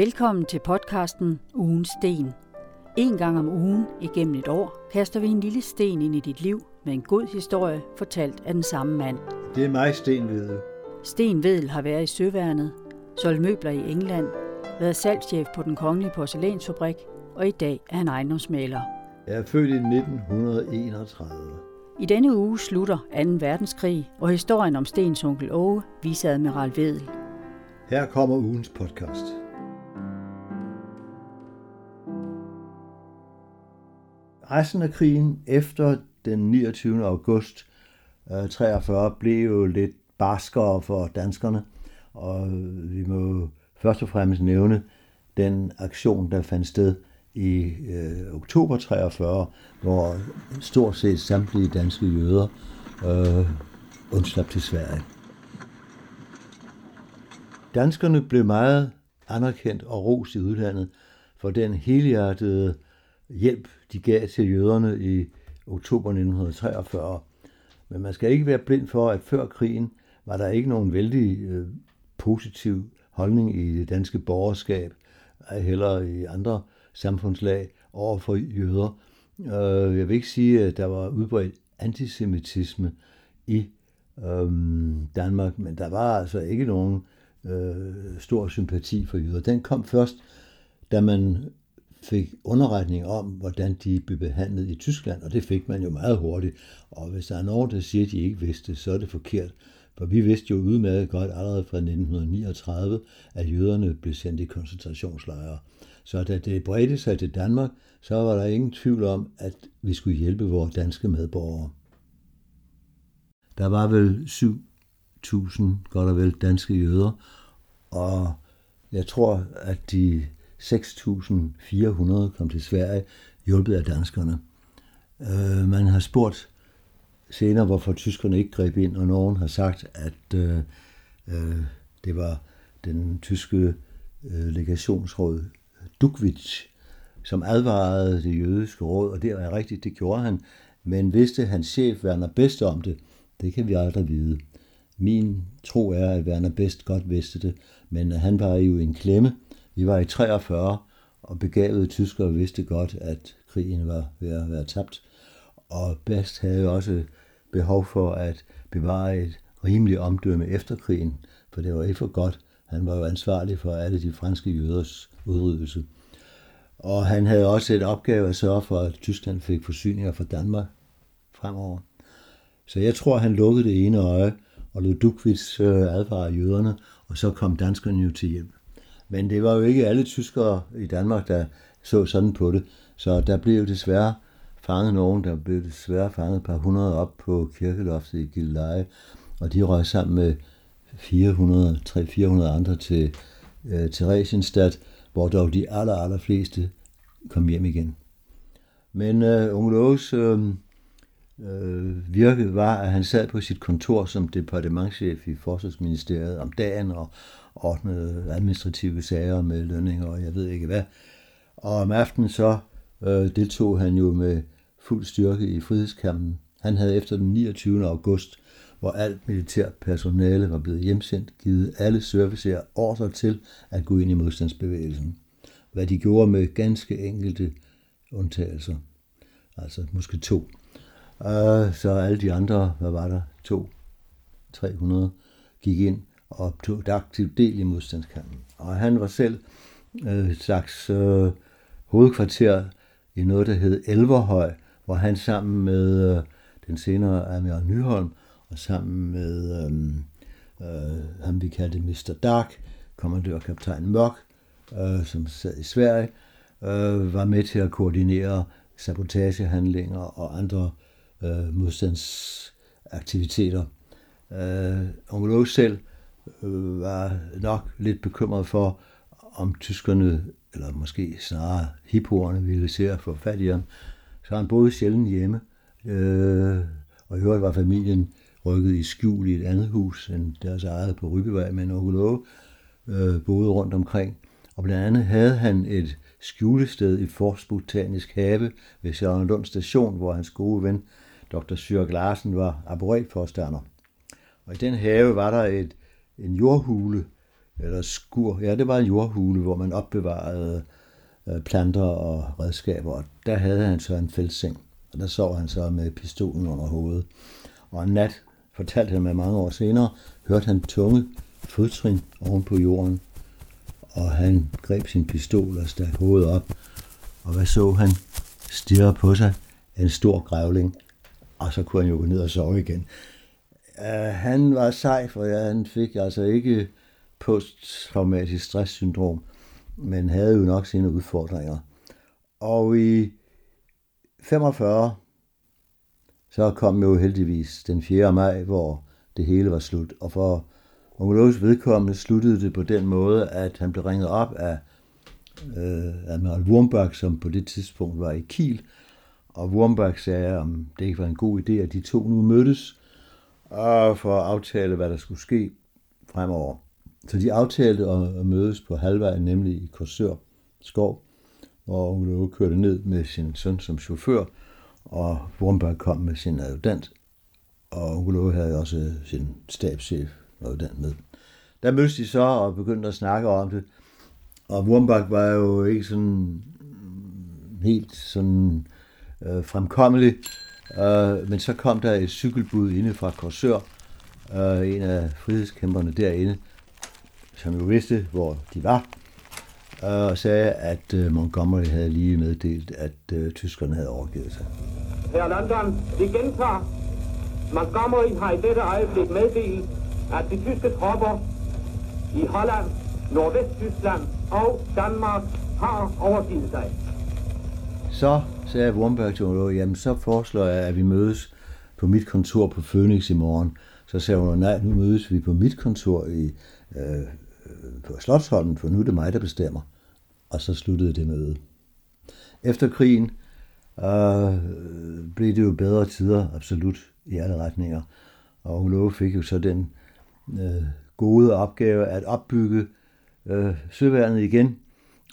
Velkommen til podcasten Ugens Sten. En gang om ugen igennem et år kaster vi en lille sten ind i dit liv med en god historie fortalt af den samme mand. Det er mig, Sten Vedel. Sten Vedel har været i Søværnet, solgt møbler i England, været salgschef på den kongelige porcelænsfabrik, og i dag er han ejendomsmaler. Jeg er født i 1931. I denne uge slutter 2. verdenskrig, og historien om Stens onkel Åge, viceadmiral Vedel. Her kommer ugens podcast. Resten af krigen efter den 29. august øh, 43 blev jo lidt barskere for danskerne, og vi må først og fremmest nævne den aktion, der fandt sted i øh, oktober 43, hvor stort set samtlige danske jøder øh, undslap til Sverige. Danskerne blev meget anerkendt og ros i udlandet for den helhjertede hjælp, de gav til jøderne i oktober 1943. Men man skal ikke være blind for, at før krigen var der ikke nogen vældig øh, positiv holdning i det danske borgerskab, heller i andre samfundslag over for jøder. Øh, jeg vil ikke sige, at der var udbredt antisemitisme i øh, Danmark, men der var altså ikke nogen øh, stor sympati for jøder. Den kom først, da man fik underretning om, hvordan de blev behandlet i Tyskland, og det fik man jo meget hurtigt. Og hvis der er nogen, der siger, at de ikke vidste, så er det forkert. For vi vidste jo udmærket godt allerede fra 1939, at jøderne blev sendt i koncentrationslejre. Så da det bredte sig til Danmark, så var der ingen tvivl om, at vi skulle hjælpe vores danske medborgere. Der var vel 7.000, godt og vel, danske jøder, og jeg tror, at de 6.400 kom til Sverige, hjulpet af danskerne. Øh, man har spurgt senere, hvorfor tyskerne ikke greb ind, og nogen har sagt, at øh, øh, det var den tyske øh, legationsråd Dukvits, som advarede det jødiske råd, og det er rigtigt, det gjorde han, men vidste hans chef Werner Best om det, det kan vi aldrig vide. Min tro er, at Werner Best godt vidste det, men han var jo i en klemme. Vi var i 43, og begavede tyskere vidste godt, at krigen var ved at være tabt. Og Best havde også behov for at bevare et rimeligt omdømme efter krigen, for det var ikke for godt. Han var jo ansvarlig for alle de franske jøders udryddelse. Og han havde også et opgave at sørge for, at Tyskland fik forsyninger fra Danmark fremover. Så jeg tror, han lukkede det ene øje og lod Dukvits øh, advare jøderne, og så kom danskerne jo til hjælp. Men det var jo ikke alle tyskere i Danmark, der så sådan på det, så der blev desværre fanget nogen, der blev desværre fanget et par hundrede op på kirkeloftet i Gilleleje, og de røg sammen med 400, 300-400 andre til øh, Theresienstadt, hvor dog de aller, aller fleste kom hjem igen. Men øh, onkel Åges øh, øh, virke var, at han sad på sit kontor som departementchef i Forsvarsministeriet om dagen og ordnede administrative sager med lønninger og jeg ved ikke hvad. Og om aftenen så øh, deltog han jo med fuld styrke i frihedskampen. Han havde efter den 29. august, hvor alt militært personale var blevet hjemsendt, givet alle servicerer ordre til at gå ind i modstandsbevægelsen. Hvad de gjorde med ganske enkelte undtagelser. Altså måske to. Uh, så alle de andre, hvad var der? To, 300, gik ind og tog aktivt del i modstandskampen. Og han var selv øh, et slags øh, hovedkvarter i noget, der hed Elverhøj, hvor han sammen med øh, den senere Amir Nyholm og sammen med øh, øh, ham vi kaldte Mr. Dark, kommandør kaptajn Mørk, øh, som sad i Sverige, øh, var med til at koordinere sabotagehandlinger og andre øh, Øh, modstandsaktiviteter. Øh, Onkel selv øh, var nok lidt bekymret for, om tyskerne, eller måske snarere hippoerne, ville se at få fat i ham. Så han boede sjældent hjemme, øh, og i øvrigt var familien rykket i skjul i et andet hus end deres eget på Rybevej, men onkel øh, boede rundt omkring. Og blandt andet havde han et skjulested i Fors Botanisk Have ved Sjælland station, hvor hans gode ven, Dr. Syrk Larsen, var arboretforstander. Og i den have var der et, en jordhule, eller skur. Ja, det var en jordhule, hvor man opbevarede øh, planter og redskaber, og der havde han så en fældseng, og der sov han så med pistolen under hovedet. Og en nat, fortalte han mig mange år senere, hørte han tunge fodtrin oven på jorden, og han greb sin pistol og stak hovedet op, og hvad så han? Stirrede på sig en stor grævling, og så kunne han jo gå ned og sove igen. Uh, han var sej, for ja, han fik altså ikke posttraumatisk stresssyndrom, men havde jo nok sine udfordringer. Og i 45, så kom jo heldigvis den 4. maj, hvor det hele var slut. Og for Ongelovs vedkommende sluttede det på den måde, at han blev ringet op af øh, Admiral Wurmbach, som på det tidspunkt var i Kiel, og Wurmbach sagde, om det ikke var en god idé, at de to nu mødtes, og for at aftale, hvad der skulle ske fremover. Så de aftalte at mødes på halvvejen, nemlig i Korsør skov, hvor Ulle kørte ned med sin søn som chauffør, og Wurmbach kom med sin adjutant, og Ulle havde også sin stabschef adjutant med. Der mødtes de så og begyndte at snakke om det, og Wurmbach var jo ikke sådan helt sådan øh, fremkommelig, øh, men så kom der et cykelbud inde fra Korsør, øh, en af frihedskæmperne derinde, som jo vidste, hvor de var, øh, og sagde, at øh, Montgomery havde lige meddelt, at øh, tyskerne havde overgivet sig. Her London, vi gentager. Montgomery har i dette øjeblik meddelt, at de tyske tropper i Holland, Nordvesttyskland og Danmark har overgivet sig. Så sagde Wurmberg til Ulla, jamen så foreslår jeg, at vi mødes på mit kontor på Phoenix i morgen. Så sagde hun, nej, nu mødes vi på mit kontor i, øh, på Slottsholmen, for nu er det mig, der bestemmer. Og så sluttede det møde. Efter krigen øh, blev det jo bedre tider, absolut, i alle retninger. Og Olof fik jo så den øh, gode opgave at opbygge øh, søværnet igen,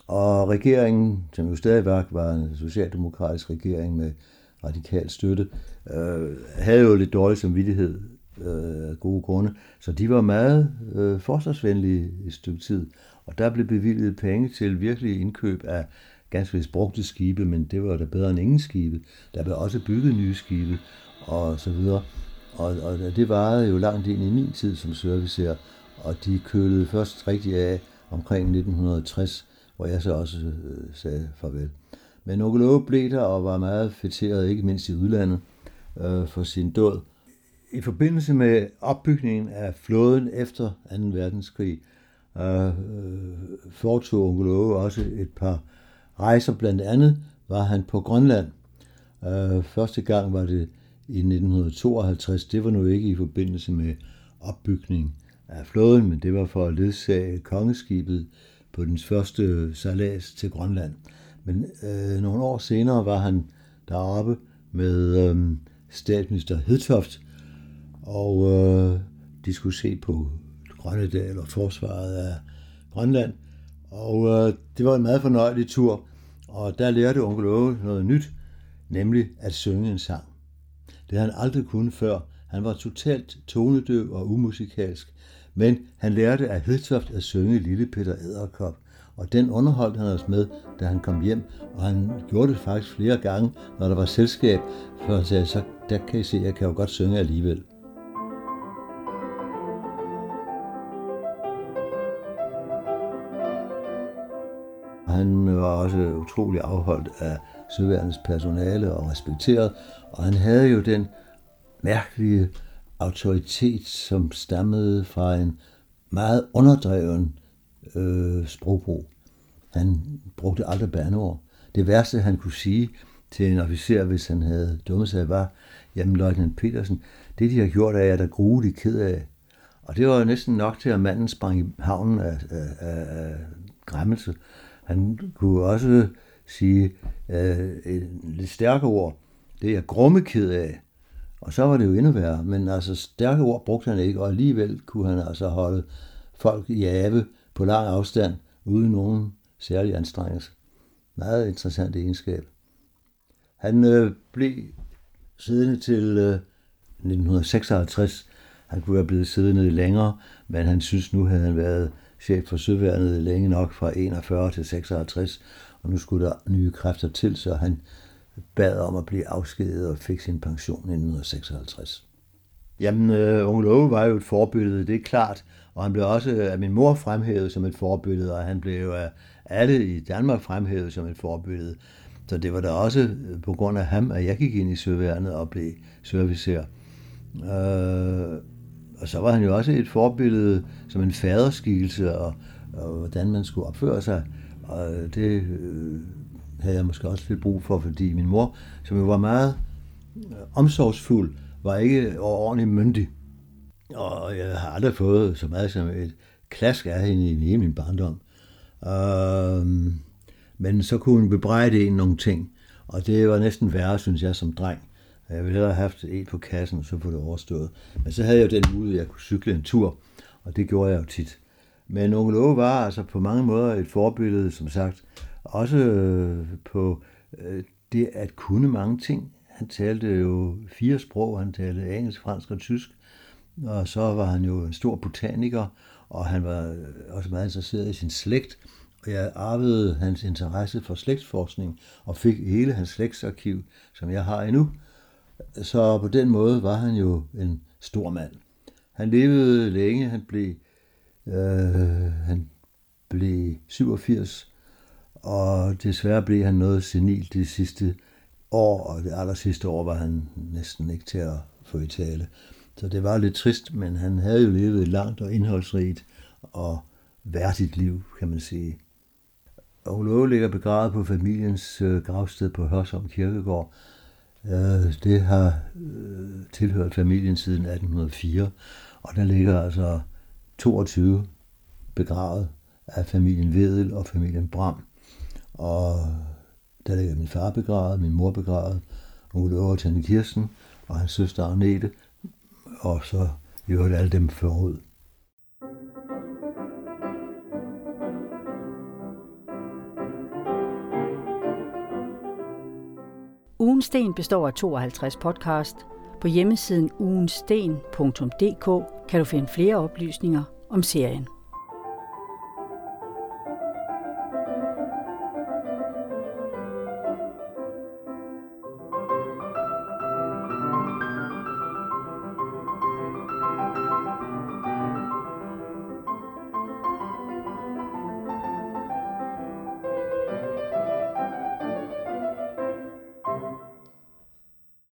og regeringen, som jo stadigvæk var en socialdemokratisk regering med radikal støtte, øh, havde jo lidt dårlig samvittighed øh, af gode grunde. Så de var meget øh, forsvarsvenlige i et stykke tid. Og der blev bevilget penge til virkelig indkøb af ganske vist brugte skibe, men det var da bedre end ingen skibe. Der blev også bygget nye skibe og så videre. Og, og det varede jo langt ind i min tid som servicer, og de kølede først rigtig af omkring 1960, hvor jeg så også øh, sagde farvel. Men Okolove blev der og var meget fætteret, ikke mindst i udlandet, øh, for sin død. I forbindelse med opbygningen af flåden efter 2. verdenskrig, øh, øh foretog Okolove også et par rejser. Blandt andet var han på Grønland. Øh, første gang var det i 1952. Det var nu ikke i forbindelse med opbygning af flåden, men det var for at ledsage kongeskibet på den første salas til Grønland. Men øh, nogle år senere var han deroppe med øh, statsminister Hedtoft, og øh, de skulle se på Grønnedal og forsvaret af Grønland. Og øh, det var en meget fornøjelig tur, og der lærte onkel Åge noget nyt, nemlig at synge en sang. Det havde han aldrig kunnet før. Han var totalt tonedøv og umusikalsk, men han lærte af Hedtoft at synge Lille Peter Æderkop, og den underholdt han os med, da han kom hjem, og han gjorde det faktisk flere gange, når der var selskab, for han sagde, så der kan I se, jeg kan jo godt synge alligevel. Han var også utrolig afholdt af søværnets personale og respekteret, og han havde jo den mærkelige autoritet, som stammede fra en meget underdreven øh, sprogbrug. Han brugte aldrig bandeord. Det værste, han kunne sige til en officer, hvis han havde dummet sig, var, jamen, løjtnant Petersen, det de har gjort, er jeg da grueligt ked af. Og det var jo næsten nok til, at manden sprang i havnen af, af, af, af græmmelse. Han kunne også sige øh, et lidt stærkere ord. Det er jeg grumme ked af. Og så var det jo endnu værre. Men altså stærke ord brugte han ikke, og alligevel kunne han altså holde folk i ave på lang afstand, uden nogen særlig anstrengelse. Meget interessant egenskab. Han øh, blev siddende til øh, 1956. Han kunne have blevet siddende længere, men han synes nu havde han været chef for Søværnet længe nok fra 41 til 56, og nu skulle der nye kræfter til, så han bad om at blive afskediget og fik sin pension i 1956. Jamen, øh, Onkel Ove var jo et forbillede, det er klart, og han blev også af min mor fremhævet som et forbillede, og han blev af alle i Danmark fremhævet som et forbillede. Så det var da også øh, på grund af ham, at jeg gik ind i søværnet og blev servicer. Øh, og så var han jo også et forbillede som en faderskikkelse, og, og hvordan man skulle opføre sig. Og det øh, havde jeg måske også lidt brug for, fordi min mor, som jo var meget øh, omsorgsfuld, var ikke ordentligt myndig. Og jeg har aldrig fået så meget som et klask af hende i hele min barndom. Øh, men så kunne hun bebrejde en nogle ting, og det var næsten værre, synes jeg, som dreng. Jeg ville hellere have haft et på kassen, så få det overstået. Men så havde jeg jo den mulighed, at jeg kunne cykle en tur, og det gjorde jeg jo tit. Men onkel Åge var altså på mange måder et forbillede, som sagt, også øh, på øh, det at kunne mange ting. Han talte jo fire sprog, han talte engelsk, fransk og tysk, og så var han jo en stor botaniker, og han var øh, også meget interesseret i sin slægt, og jeg arvede hans interesse for slægtsforskning, og fik hele hans slægtsarkiv, som jeg har endnu. Så på den måde var han jo en stor mand. Han levede længe, han blev, øh, han blev 87, og desværre blev han noget senil de sidste år, og det aller sidste år var han næsten ikke til at få i tale. Så det var lidt trist, men han havde jo levet et langt og indholdsrigt og værdigt liv, kan man sige. Og Ole ligger begravet på familiens øh, gravsted på Hørsholm Kirkegård, øh, det har øh, tilhørt familien siden 1804, og der ligger altså 22 begravet af familien Vedel og familien Bram. Og der ligger min far begravet, min mor begravet, Ole over til Kirsten og hans søster Agnete, og så i øvrigt alle dem forud. Ugensten består af 52 podcast. På hjemmesiden ugensten.dk kan du finde flere oplysninger om serien.